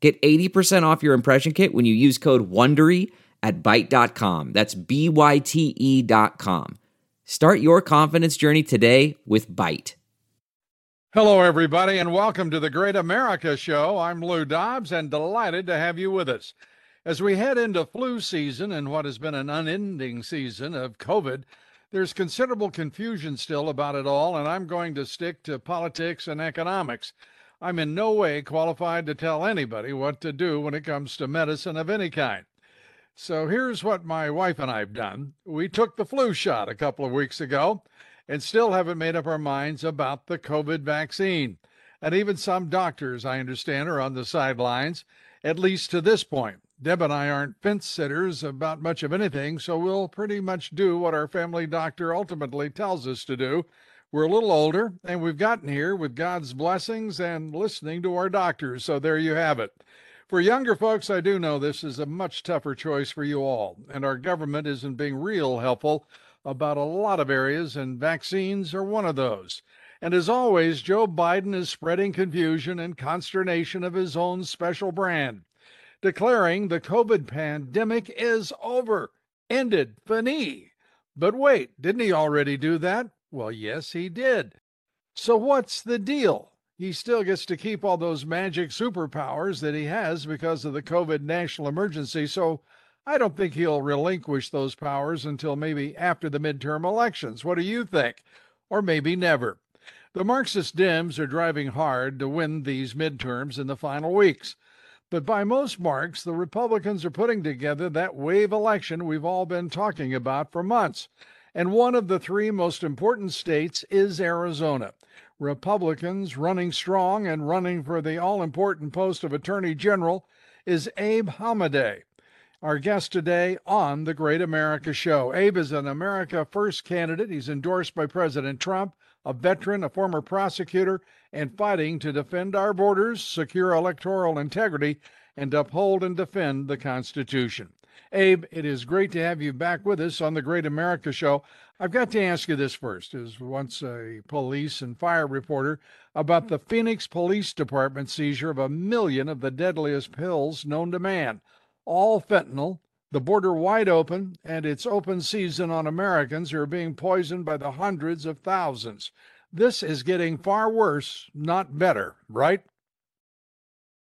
Get 80% off your impression kit when you use code WONDERY at Byte.com. That's B-Y-T-E dot com. Start your confidence journey today with Byte. Hello, everybody, and welcome to the Great America Show. I'm Lou Dobbs and delighted to have you with us. As we head into flu season and what has been an unending season of COVID, there's considerable confusion still about it all, and I'm going to stick to politics and economics. I'm in no way qualified to tell anybody what to do when it comes to medicine of any kind. So here's what my wife and I've done. We took the flu shot a couple of weeks ago and still haven't made up our minds about the COVID vaccine. And even some doctors, I understand, are on the sidelines, at least to this point. Deb and I aren't fence sitters about much of anything, so we'll pretty much do what our family doctor ultimately tells us to do. We're a little older, and we've gotten here with God's blessings and listening to our doctors. So there you have it. For younger folks, I do know this is a much tougher choice for you all, and our government isn't being real helpful about a lot of areas, and vaccines are one of those. And as always, Joe Biden is spreading confusion and consternation of his own special brand, declaring the COVID pandemic is over, ended, fini. But wait, didn't he already do that? Well, yes, he did. So what's the deal? He still gets to keep all those magic superpowers that he has because of the COVID national emergency. So I don't think he'll relinquish those powers until maybe after the midterm elections. What do you think? Or maybe never. The Marxist Dems are driving hard to win these midterms in the final weeks. But by most marks, the Republicans are putting together that wave election we've all been talking about for months. And one of the three most important states is Arizona. Republicans running strong and running for the all important post of Attorney General is Abe Hamadeh. Our guest today on the Great America Show. Abe is an America First candidate. He's endorsed by President Trump, a veteran, a former prosecutor, and fighting to defend our borders, secure electoral integrity, and uphold and defend the Constitution. Abe, it is great to have you back with us on the Great America Show. I've got to ask you this first, as once a police and fire reporter, about the Phoenix Police Department seizure of a million of the deadliest pills known to man. All fentanyl, the border wide open, and it's open season on Americans who are being poisoned by the hundreds of thousands. This is getting far worse, not better, right?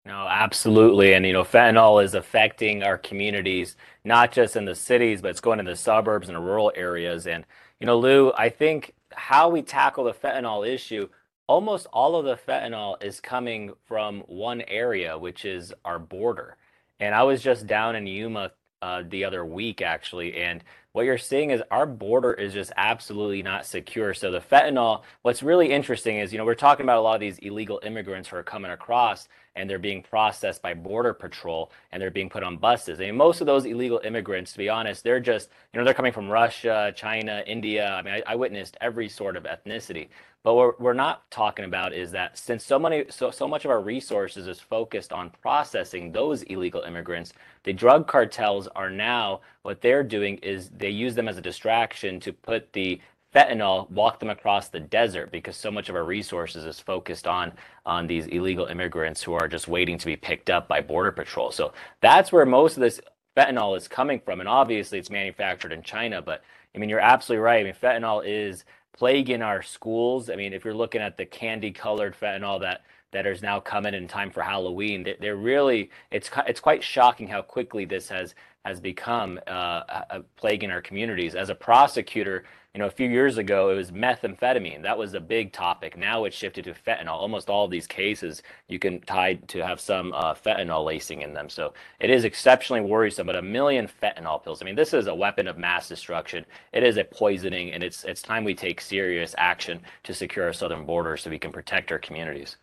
No, absolutely. And, you know, fentanyl is affecting our communities, not just in the cities, but it's going to the suburbs and the rural areas. And, you know, Lou, I think how we tackle the fentanyl issue, almost all of the fentanyl is coming from one area, which is our border. And I was just down in Yuma uh, the other week, actually, and what you're seeing is our border is just absolutely not secure. So the fentanyl, what's really interesting is, you know, we're talking about a lot of these illegal immigrants who are coming across and they're being processed by border patrol and they're being put on buses. I mean, most of those illegal immigrants, to be honest, they're just, you know, they're coming from Russia, China, India. I mean, I, I witnessed every sort of ethnicity. But what we're not talking about is that since so many, so, so much of our resources is focused on processing those illegal immigrants, the drug cartels are now what they're doing is they use them as a distraction to put the fentanyl, walk them across the desert because so much of our resources is focused on on these illegal immigrants who are just waiting to be picked up by border patrol. So that's where most of this fentanyl is coming from, and obviously it's manufactured in China. But I mean, you're absolutely right. I mean, fentanyl is plaguing our schools. I mean, if you're looking at the candy colored fentanyl that that is now coming in time for Halloween, they're really it's it's quite shocking how quickly this has has become uh, a plague in our communities. As a prosecutor, you know, a few years ago it was methamphetamine. That was a big topic. Now it's shifted to fentanyl. Almost all of these cases you can tie to have some uh, fentanyl lacing in them. So it is exceptionally worrisome. But a million fentanyl pills. I mean, this is a weapon of mass destruction. It is a poisoning, and it's it's time we take serious action to secure our southern border so we can protect our communities.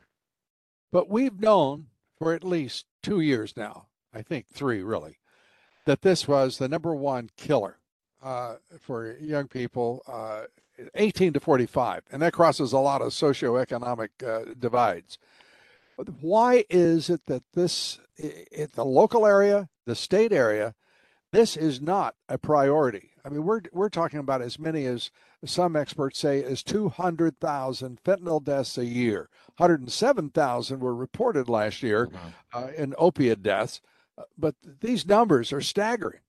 But we've known for at least two years now I think three really, that this was the number one killer uh, for young people, uh, 18 to 45, and that crosses a lot of socioeconomic uh, divides. Why is it that this, at the local area, the state area, this is not a priority? I mean, we're we're talking about as many as some experts say as 200,000 fentanyl deaths a year. 107,000 were reported last year mm-hmm. uh, in opiate deaths, but these numbers are staggering.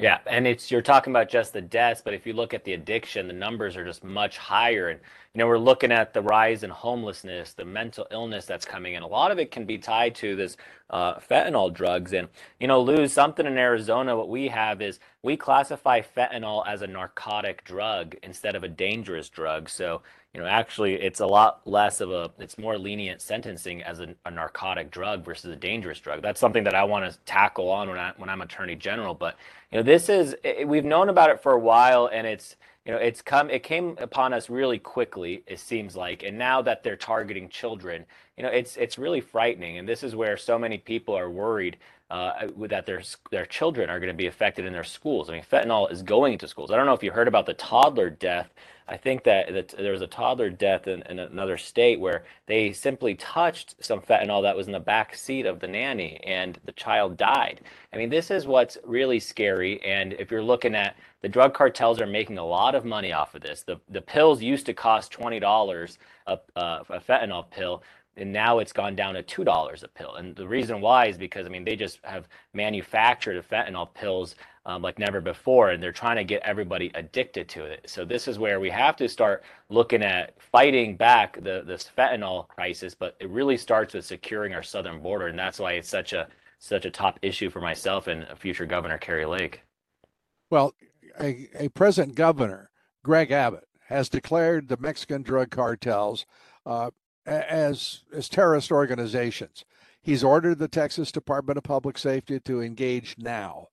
Yeah, and it's you're talking about just the deaths, but if you look at the addiction, the numbers are just much higher. And you know, we're looking at the rise in homelessness, the mental illness that's coming in. A lot of it can be tied to this uh, fentanyl drugs. And you know, lose something in Arizona. What we have is we classify fentanyl as a narcotic drug instead of a dangerous drug. So you know, actually, it's a lot less of a, it's more lenient sentencing as a, a narcotic drug versus a dangerous drug. That's something that I want to tackle on when I when I'm Attorney General. But you know, this is we've known about it for a while, and it's you know, it's come it came upon us really quickly. It seems like, and now that they're targeting children, you know, it's it's really frightening. And this is where so many people are worried uh, that their their children are going to be affected in their schools. I mean, fentanyl is going into schools. I don't know if you heard about the toddler death I think that, that there was a toddler death in, in, another state where they simply touched some fentanyl that was in the back seat of the nanny and the child died. I mean, this is what's really scary. And if you're looking at the drug cartels are making a lot of money off of this. The, the pills used to cost $20 a, a fentanyl pill and now it's gone down to two dollars a pill. And the reason why is because I mean they just have manufactured fentanyl pills um, like never before, and they're trying to get everybody addicted to it. So this is where we have to start looking at fighting back the this fentanyl crisis, but it really starts with securing our southern border, and that's why it's such a such a top issue for myself and future Governor Kari Lake. Well, a, a present governor, Greg Abbott, has declared the Mexican drug cartels uh, as as terrorist organizations. He's ordered the Texas Department of Public Safety to engage now.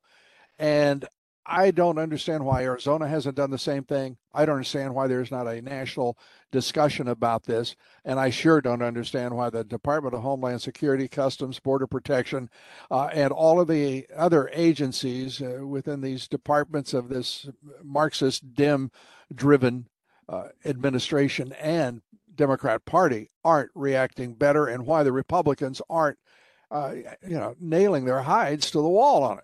And I don't understand why Arizona hasn't done the same thing. I don't understand why there's not a national discussion about this. And I sure don't understand why the Department of Homeland Security, Customs, Border Protection, uh, and all of the other agencies uh, within these departments of this Marxist, Dem driven uh, administration and Democrat Party aren't reacting better and why the Republicans aren't, uh, you know, nailing their hides to the wall on it.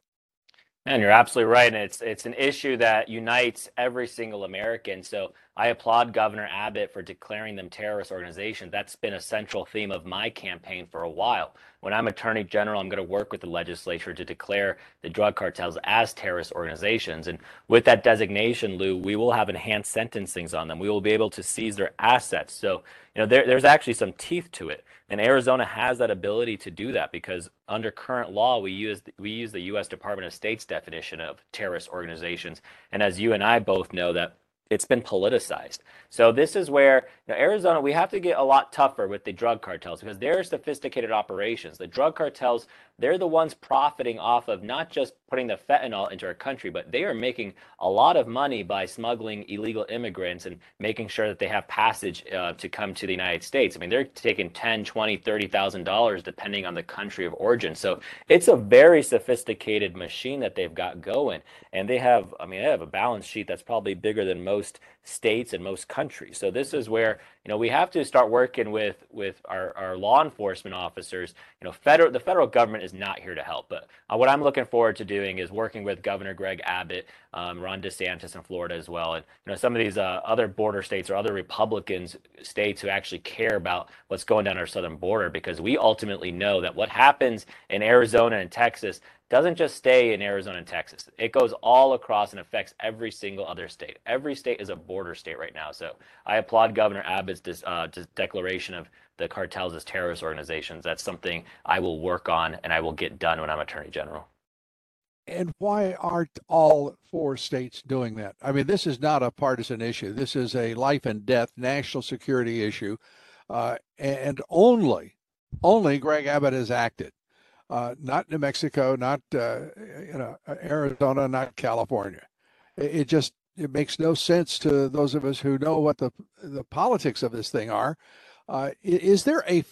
And you're absolutely right. And it's it's an issue that unites every single American. So I applaud Governor Abbott for declaring them terrorist organizations. That's been a central theme of my campaign for a while. When I'm Attorney General, I'm going to work with the legislature to declare the drug cartels as terrorist organizations. And with that designation, Lou, we will have enhanced sentencings on them. We will be able to seize their assets. So, you know, there, there's actually some teeth to it. And Arizona has that ability to do that because under current law, we use we use the U.S. Department of State's definition of terrorist organizations. And as you and I both know, that it's been politicized. So this is where know, Arizona we have to get a lot tougher with the drug cartels because they're sophisticated operations. The drug cartels they're the ones profiting off of not just putting the fentanyl into our country, but they are making a lot of money by smuggling illegal immigrants and making sure that they have passage uh, to come to the United States. I mean, they're taking 10, 20, 30,000 dollars depending on the country of origin. So it's a very sophisticated machine that they've got going. And they have, I mean, they have a balance sheet that's probably bigger than most states and most countries. So this is where you know we have to start working with with our, our law enforcement officers. You know, federal the federal government is not here to help, but uh, what I'm looking forward to doing is working with Governor Greg Abbott, um, Ron DeSantis in Florida as well, and you know some of these uh, other border states or other Republicans states who actually care about what's going down our southern border because we ultimately know that what happens in Arizona and Texas doesn't just stay in Arizona and Texas. It goes all across and affects every single other state. Every state is a border state right now. So I applaud Governor Abbott's uh, declaration of the cartels as terrorist organizations. That's something I will work on and I will get done when I'm Attorney General. And why aren't all four states doing that? I mean, this is not a partisan issue. This is a life and death national security issue. Uh, and only, only Greg Abbott has acted uh, not New Mexico, not uh, you know Arizona, not California. It, it, just it makes no sense to those of us who know what the the politics of this thing are. Uh, is there a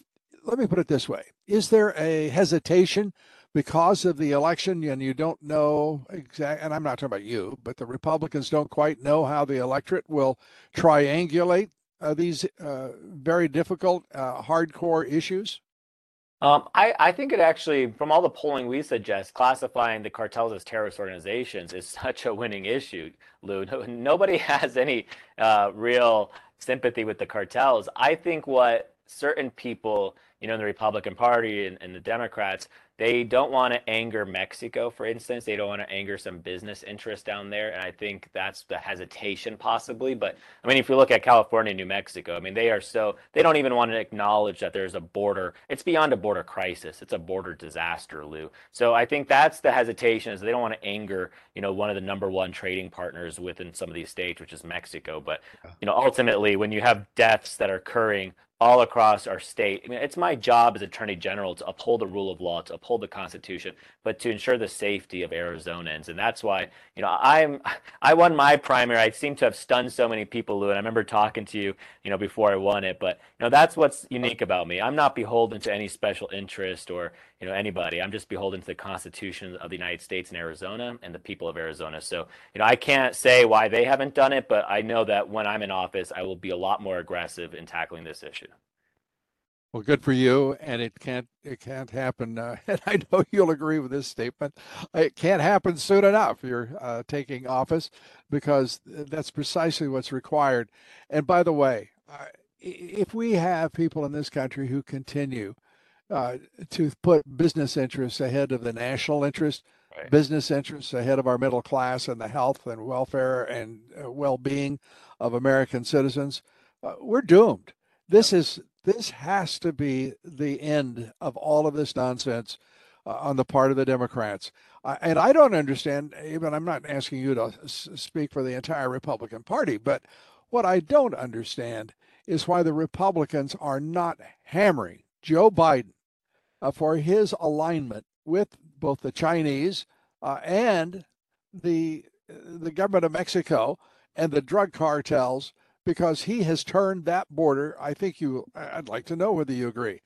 let me put it this way: Is there a hesitation because of the election and you don't know exact and I'm not talking about you, but the Republicans don't quite know how the electorate will triangulate uh, these uh, very difficult, uh, hardcore issues? Um, I, I think it actually, from all the polling we suggest, classifying the cartels as terrorist organizations is such a winning issue, Lou. nobody has any uh, real sympathy with the cartels. I think what certain people, you know, in the Republican Party and, and the Democrats, they don't want to anger Mexico, for instance. They don't want to anger some business interests down there. And I think that's the hesitation, possibly. But I mean, if you look at California, and New Mexico, I mean, they are so, they don't even want to acknowledge that there's a border. It's beyond a border crisis, it's a border disaster, Lou. So I think that's the hesitation is they don't want to anger, you know, one of the number one trading partners within some of these states, which is Mexico. But, you know, ultimately, when you have deaths that are occurring all across our state. I mean, it's my job as Attorney General to uphold the rule of law, to uphold the Constitution, but to ensure the safety of Arizonans. And that's why, you know, I'm I won my primary. I seem to have stunned so many people, Lou. And I remember talking to you, you know, before I won it. But you know, that's what's unique about me. I'm not beholden to any special interest or you know anybody. I'm just beholden to the Constitution of the United States and Arizona and the people of Arizona. So you know, I can't say why they haven't done it, but I know that when I'm in office, I will be a lot more aggressive in tackling this issue. Well, good for you, and it can't it can't happen. Uh, and I know you'll agree with this statement. It can't happen soon enough. You're uh, taking office because that's precisely what's required. And by the way, uh, if we have people in this country who continue uh, to put business interests ahead of the national interest, right. business interests ahead of our middle class and the health and welfare and uh, well-being of American citizens, uh, we're doomed. This is this has to be the end of all of this nonsense uh, on the part of the Democrats. And I don't understand, even I'm not asking you to s- speak for the entire Republican Party, but what I don't understand is why the Republicans are not hammering Joe Biden uh, for his alignment with both the Chinese uh, and the the government of Mexico and the drug cartels because he has turned that border. I think you, I'd like to know whether you agree.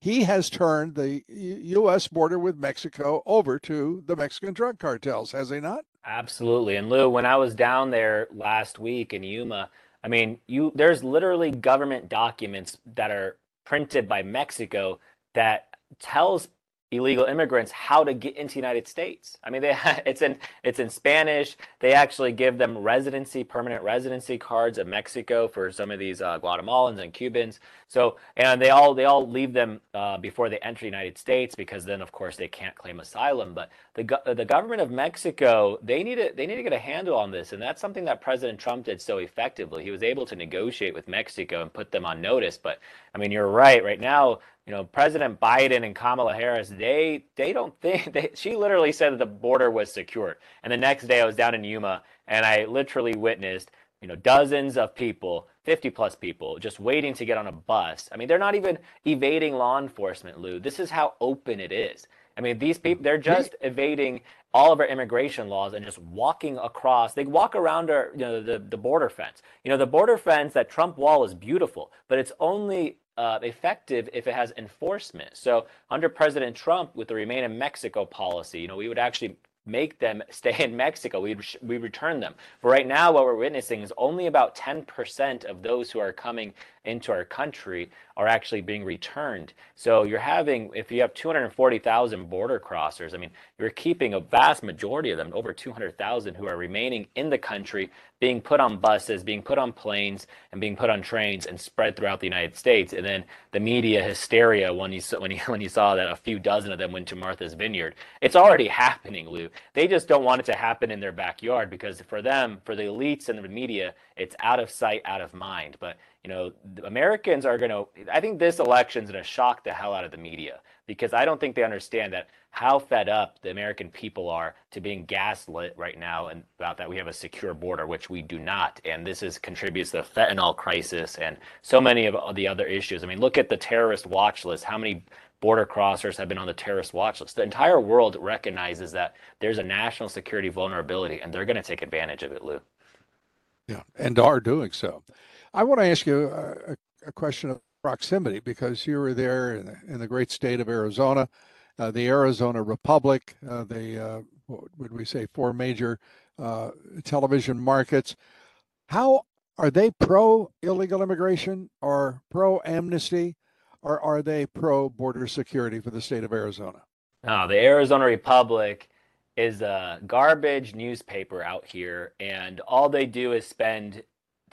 He has turned the U.S. border with Mexico over to the Mexican drug cartels, has he not? Absolutely. And Lou, when I was down there last week in Yuma, I mean, you there's literally government documents that are printed by Mexico that tells illegal immigrants how to get into the United States. I mean, they it's in it's in Spanish. They actually give them residency, permanent residency cards of Mexico for some of these uh, Guatemalans and Cubans. So, and they all they all leave them uh, before they enter the United States because then, of course, they can't claim asylum. But the the government of Mexico they need to they need to get a handle on this, and that's something that President Trump did so effectively. He was able to negotiate with Mexico and put them on notice. But I mean, you're right. Right now, you know, President Biden and Kamala Harris, they they don't think they, she literally said that the border was secured. And the next day I was down in Yuma and I literally witnessed, you know, dozens of people, 50 plus people just waiting to get on a bus. I mean, they're not even evading law enforcement, Lou. This is how open it is. I mean, these people, they're just evading all of our immigration laws and just walking across. They walk around our, you know, the, the border fence. You know, the border fence, that Trump wall is beautiful, but it's only uh, effective if it has enforcement. So under President Trump, with the Remain in Mexico policy, you know, we would actually make them stay in Mexico. We we return them. But right now, what we're witnessing is only about 10% of those who are coming into our country are actually being returned. So you're having, if you have 240,000 border crossers, I mean, you're keeping a vast majority of them, over 200,000, who are remaining in the country, being put on buses, being put on planes, and being put on trains and spread throughout the United States. And then the media hysteria when you when you when you saw that a few dozen of them went to Martha's Vineyard. It's already happening, Lou. They just don't want it to happen in their backyard because for them, for the elites and the media, it's out of sight, out of mind. But you know, Americans are going to, I think this election is going to shock the hell out of the media because I don't think they understand that how fed up the American people are to being gaslit right now and about that we have a secure border, which we do not. And this is contributes to the fentanyl crisis and so many of the other issues. I mean, look at the terrorist watch list. How many border crossers have been on the terrorist watch list? The entire world recognizes that there's a national security vulnerability and they're going to take advantage of it, Lou. Yeah, and are doing so. I want to ask you a, a question of proximity because you were there in the, in the great state of Arizona uh, the Arizona Republic, uh, the uh, what would we say four major uh, television markets. How are they pro illegal immigration or pro amnesty, or are they pro border security for the state of Arizona? Oh, the Arizona Republic is a garbage newspaper out here, and all they do is spend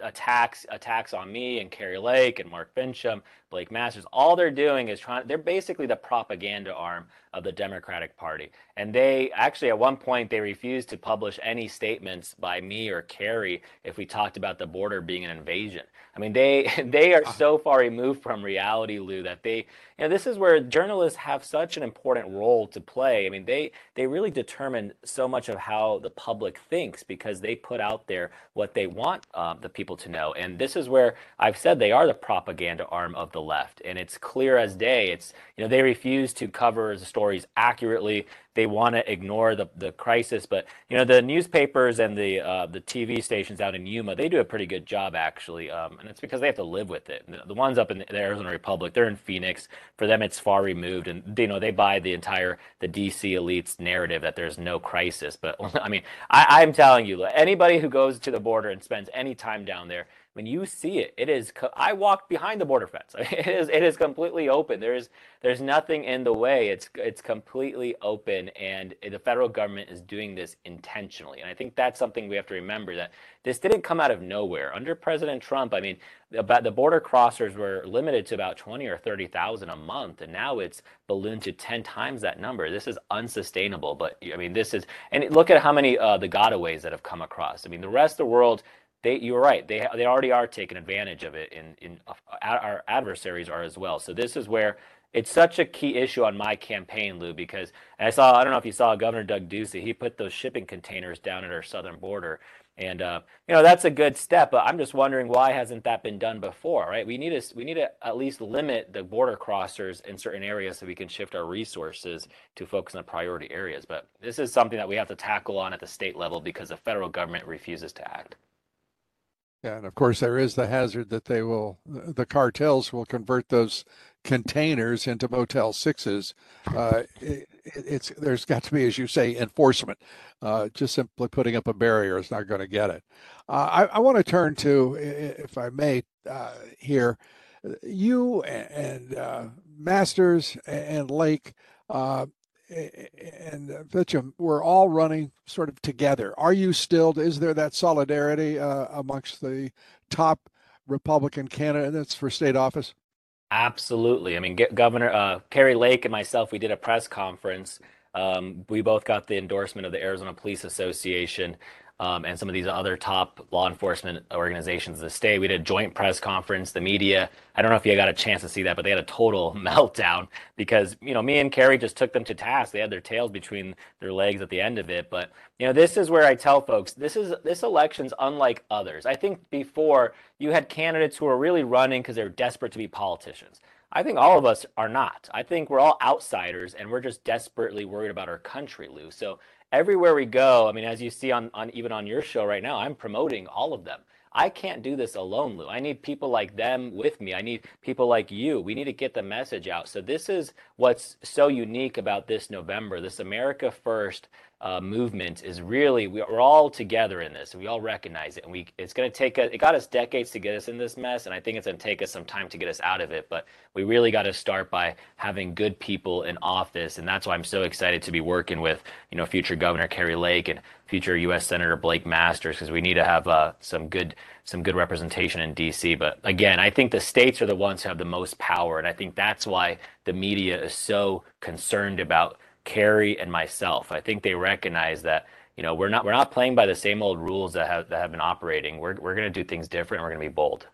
attacks attacks on me and Kari Lake and Mark Finchem, Blake Masters. All they're doing is trying. They're basically the propaganda arm of the Democratic Party. And they actually, at one point, they refused to publish any statements by me or Kari if we talked about the border being an invasion. I mean, they they are so far removed from reality, Lou, that they, you know, this is where journalists have such an important role to play. I mean, they they really determine so much of how the public thinks because they put out there what they want uh, the people to know. And this is where I've said they are the propaganda arm of the left, and it's clear as day. It's you know they refuse to cover the story stories accurately. They want to ignore the, the crisis, but you know the newspapers and the uh, the TV stations out in Yuma they do a pretty good job actually, um, and it's because they have to live with it. The ones up in the Arizona Republic, they're in Phoenix. For them, it's far removed, and you know they buy the entire the DC elites narrative that there's no crisis. But I mean, I, I'm telling you, anybody who goes to the border and spends any time down there when you see it, it is. I walked behind the border fence. It is. It is completely open. There's. There's nothing in the way. It's. It's completely open, and the federal government is doing this intentionally. And I think that's something we have to remember that this didn't come out of nowhere. Under President Trump, I mean, about the border crossers were limited to about 20 or 30 thousand a month, and now it's ballooned to 10 times that number. This is unsustainable. But I mean, this is. And look at how many uh, the gotaways that have come across. I mean, the rest of the world they you're right they they already are taking advantage of it in in uh, our adversaries are as well. So this is where it's such a key issue on my campaign lou because i saw i don't know if you saw governor doug ducey he put those shipping containers down at our southern border. And uh, you know that's a good step but i'm just wondering why hasn't that been done before right? We need to we need to at least limit the border crossers in certain areas so we can shift our resources to focus on priority areas. But this is something that we have to tackle on at the state level because the federal government refuses to act yeah, and of course there is the hazard that they will, the cartels will convert those containers into Motel Sixes. Uh, it, it's there's got to be, as you say, enforcement. Uh, just simply putting up a barrier is not going to get it. Uh, I, I want to turn to, if I may, uh, here, you and, and uh, Masters and Lake uh, and Finchem, we're all running sort of together. Are you still? Is there that solidarity uh, amongst the top Republican candidates for state office? Absolutely. I mean, Governor uh, Kari Lake and myself, we did a press conference. Um, we both got the endorsement of the Arizona Police Association um, and some of these other top law enforcement organizations the state. We did a joint press conference. The media, I don't know if you got a chance to see that, but they had a total meltdown because, you know, me and Kari just took them to task. They had their tails between their legs at the end of it. But, you know, this is where I tell folks this is this election's unlike others. I think before you had candidates who were really running because they were desperate to be politicians. I think all of us are not. I think we're all outsiders and we're just desperately worried about our country, Lou. So everywhere we go, I mean, as you see on, on even on your show right now, I'm promoting all of them. I can't do this alone, Lou. I need people like them with me. I need people like you. We need to get the message out. So this is what's so unique about this November, this America First uh, movement is really we're all together in this. We all recognize it, and we it's going to take us. It got us decades to get us in this mess, and I think it's going to take us some time to get us out of it. But we really got to start by having good people in office, and that's why I'm so excited to be working with you know future Governor Kari Lake and future U.S. Senator Blake Masters because we need to have uh, some good some good representation in D.C. But again, I think the states are the ones who have the most power, and I think that's why the media is so concerned about Kari and myself. I think they recognize that you know we're not we're not playing by the same old rules that have that have been operating. We're we're going to do things different. We're going to be bold.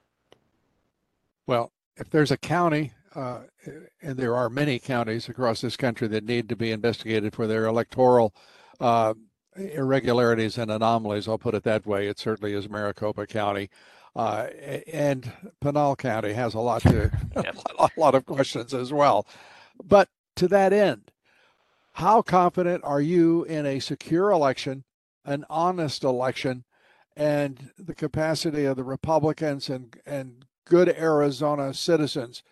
Well, if there's a county, uh, and there are many counties across this country that need to be investigated for their electoral uh, irregularities and anomalies, I'll put it that way. It certainly is Maricopa County. Uh, and Pinal County has a lot to a lot of questions as well. But to that end, how confident are you in a secure election, an honest election, and the capacity of the Republicans and, and good Arizona citizens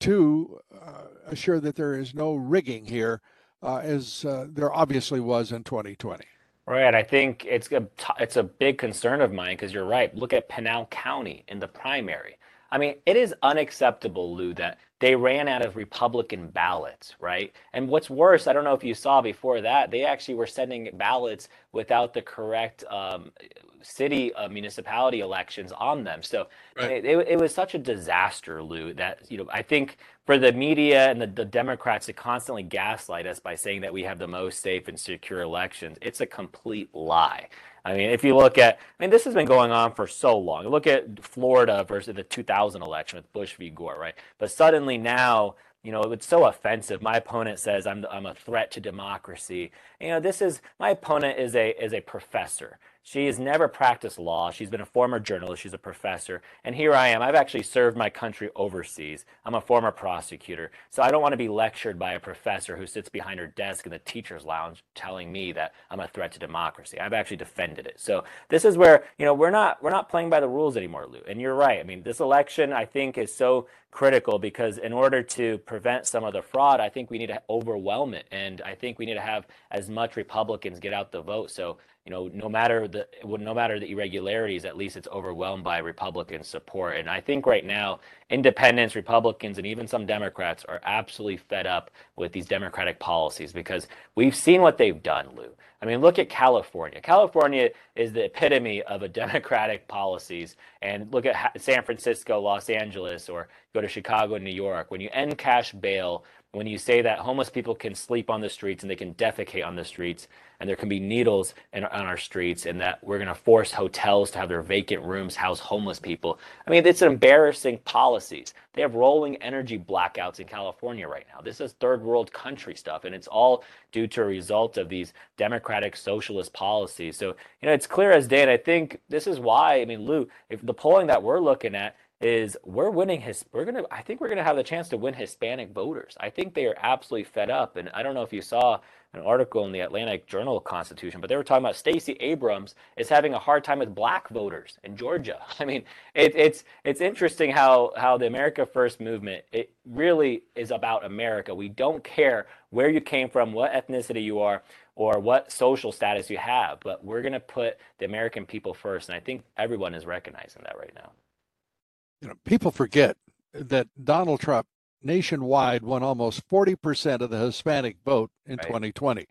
to uh, assure that there is no rigging here, uh, as uh, there obviously was in 2020. Right. I think it's a it's a big concern of mine because you're right. Look at Pinal County in the primary. I mean, it is unacceptable, Lou, that they ran out of Republican ballots, right? And what's worse, I don't know if you saw before that, they actually were sending ballots without the correct um, city uh, municipality elections on them. So right. it, it, it, was such a disaster, Lou, that, you know, I think for the media and the, the Democrats to constantly gaslight us by saying that we have the most safe and secure elections, it's a complete lie. I mean, if you look at, I mean, this has been going on for so long. Look at Florida versus the 2000 election with Bush v. Gore, right? But suddenly now, you know, it's so offensive. My opponent says I'm, I'm a threat to democracy. You know, this is my opponent is a is a professor. She has never practiced law. She's been a former journalist. She's a professor. And here I am. I've actually served my country overseas. I'm a former prosecutor. So I don't want to be lectured by a professor who sits behind her desk in the teacher's lounge telling me that I'm a threat to democracy. I've actually defended it. So this is where, you know, we're not we're not playing by the rules anymore, Lou. And you're right. I mean, this election I think is so critical because in order to prevent some of the fraud, I think we need to overwhelm it. And I think we need to have as much Republicans get out the vote. So you know, no matter the no matter the irregularities, at least it's overwhelmed by Republican support. And I think right now, independents, Republicans, and even some Democrats are absolutely fed up with these Democratic policies because we've seen what they've done, Lou. I mean, look at California. California is the epitome of a Democratic policies. And look at San Francisco, Los Angeles, or go to Chicago New York. When you end cash bail, when you say that homeless people can sleep on the streets and they can defecate on the streets, and there can be needles in, on our streets, and that we're going to force hotels to have their vacant rooms house homeless people. I mean, it's embarrassing policies. They have rolling energy blackouts in California right now. This is third world country stuff, and it's all due to a result of these democratic socialist policies. So, you know, it's clear as day, and I think this is why, I mean, Lou, if the polling that we're looking at is we're winning his we're gonna I think we're gonna have the chance to win Hispanic voters. I think they are absolutely fed up. And I don't know if you saw an article in the Atlantic Journal Constitution, but they were talking about Stacey Abrams is having a hard time with black voters in Georgia. I mean, it, it's it's interesting how how the America First movement it really is about America. We don't care where you came from, what ethnicity you are, or what social status you have, but we're to put the American people first. And I think everyone is recognizing that right now you know, people forget that Donald Trump nationwide won almost 40% of the Hispanic vote in right. 2020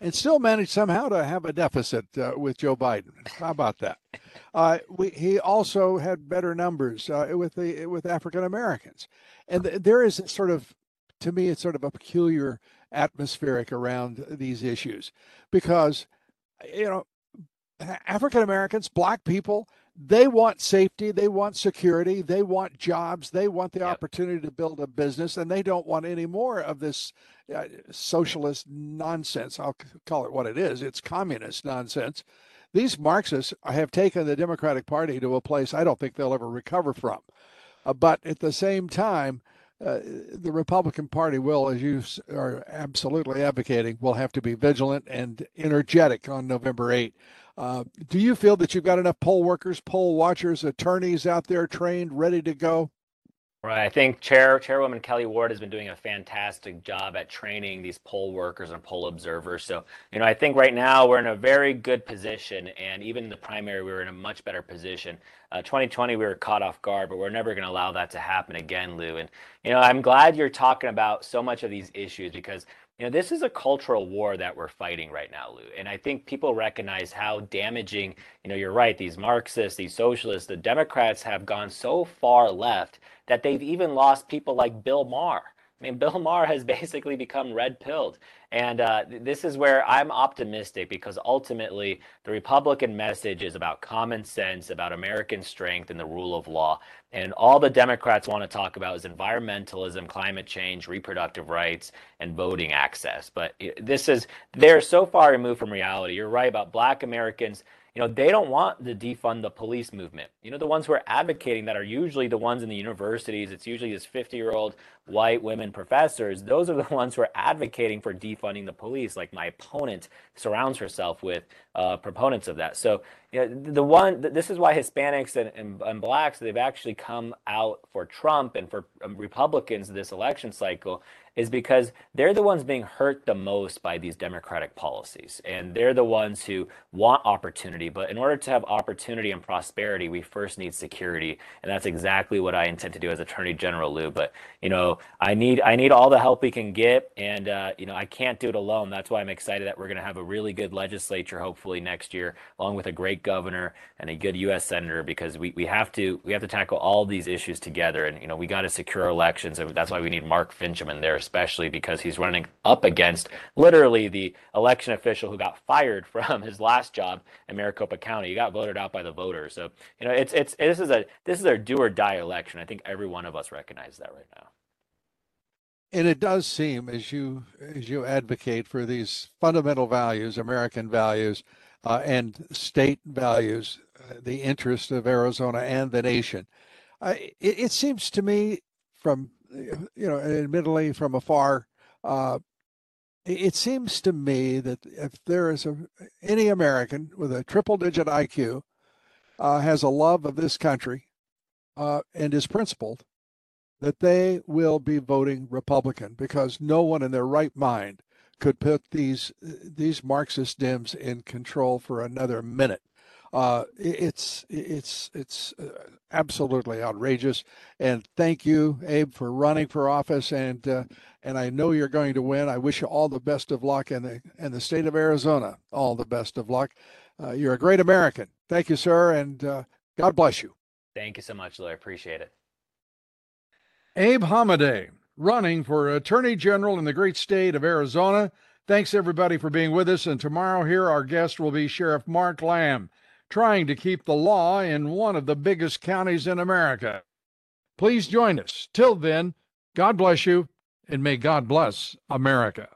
and still managed somehow to have a deficit uh, with Joe Biden. How about that? Uh, we, he also had better numbers uh, with the with African Americans, and th- there is sort of, to me, it's sort of a peculiar atmospheric around these issues because, you know, African Americans, black people, they want safety, they want security, they want jobs, they want the yep. opportunity to build a business, and they don't want any more of this uh, socialist nonsense. I'll call it what it is it's communist nonsense. These Marxists have taken the Democratic Party to a place I don't think they'll ever recover from. Uh, but at the same time, uh, the Republican Party will, as you are absolutely advocating, will have to be vigilant and energetic on November 8. Uh, do you feel that you've got enough poll workers, poll watchers, attorneys out there trained, ready to go? Right. I think Chair Chairwoman Kelly Ward has been doing a fantastic job at training these poll workers and poll observers. So, you know, I think right now we're in a very good position, and even in the primary, we were in a much better position. Uh, 2020, we were caught off guard, but we're never going to allow that to happen again, Lou. And you know, I'm glad you're talking about so much of these issues because you know, this is a cultural war that we're fighting right now, Lou. And I think people recognize how damaging, you know, you're right, these Marxists, these socialists, the Democrats have gone so far left that they've even lost people like Bill Maher. I mean, Bill Maher has basically become red pilled. And uh, this is where I'm optimistic because ultimately the Republican message is about common sense, about American strength and the rule of law. And all the Democrats want to talk about is environmentalism, climate change, reproductive rights, and voting access. But this is, they're so far removed from reality. You're right about Black Americans you know, they don't want to defund the police movement. You know, the ones who are advocating that are usually the ones in the universities. It's usually this 50 year old white women professors. Those are the ones who are advocating for defunding the police. Like my opponent surrounds herself with uh, proponents of that. So, you know, the one, this is why Hispanics and, and, and blacks, they've actually come out for Trump and for um, Republicans this election cycle is because they're the ones being hurt the most by these democratic policies. And they're the ones who want opportunity. But in order to have opportunity and prosperity, we first need security. And that's exactly what I intend to do as Attorney General Lou. But, you know, I need I need all the help we can get. And, uh, you know, I can't do it alone. That's why I'm excited that we're going to have a really good legislature, hopefully next year, along with a great governor and a good U.S. senator, because we, we have to we have to tackle all these issues together. And, you know, we got to secure elections. And that's why we need Mark Finchem in there especially because he's running up against literally the election official who got fired from his last job in Maricopa County. He got voted out by the voters. So, you know, it's it's this is a this is a do or die election. I think every one of us recognizes that right now. And it does seem, as you as you advocate for these fundamental values, American values, uh, and state values, uh, the interest of Arizona and the nation. Uh, it, it, seems to me, from you know, admittedly from afar, uh, it seems to me that if there is a, any American with a triple digit IQ uh, has a love of this country uh, and is principled, that they will be voting Republican because no one in their right mind could put these these Marxist Dems in control for another minute. Uh, it's it's it's uh, absolutely outrageous. And thank you, Abe, for running for office. And uh, and I know you're going to win. I wish you all the best of luck, and the and the state of Arizona all the best of luck. Uh, you're a great American. Thank you, sir, and uh, God bless you. Thank you so much, Lou. I appreciate it. Abe Hamadeh, running for Attorney General in the great state of Arizona. Thanks everybody for being with us. And tomorrow here, our guest will be Sheriff Mark Lamb trying to keep the law in one of the biggest counties in America. Please join us. Till then, God bless you, and may God bless America.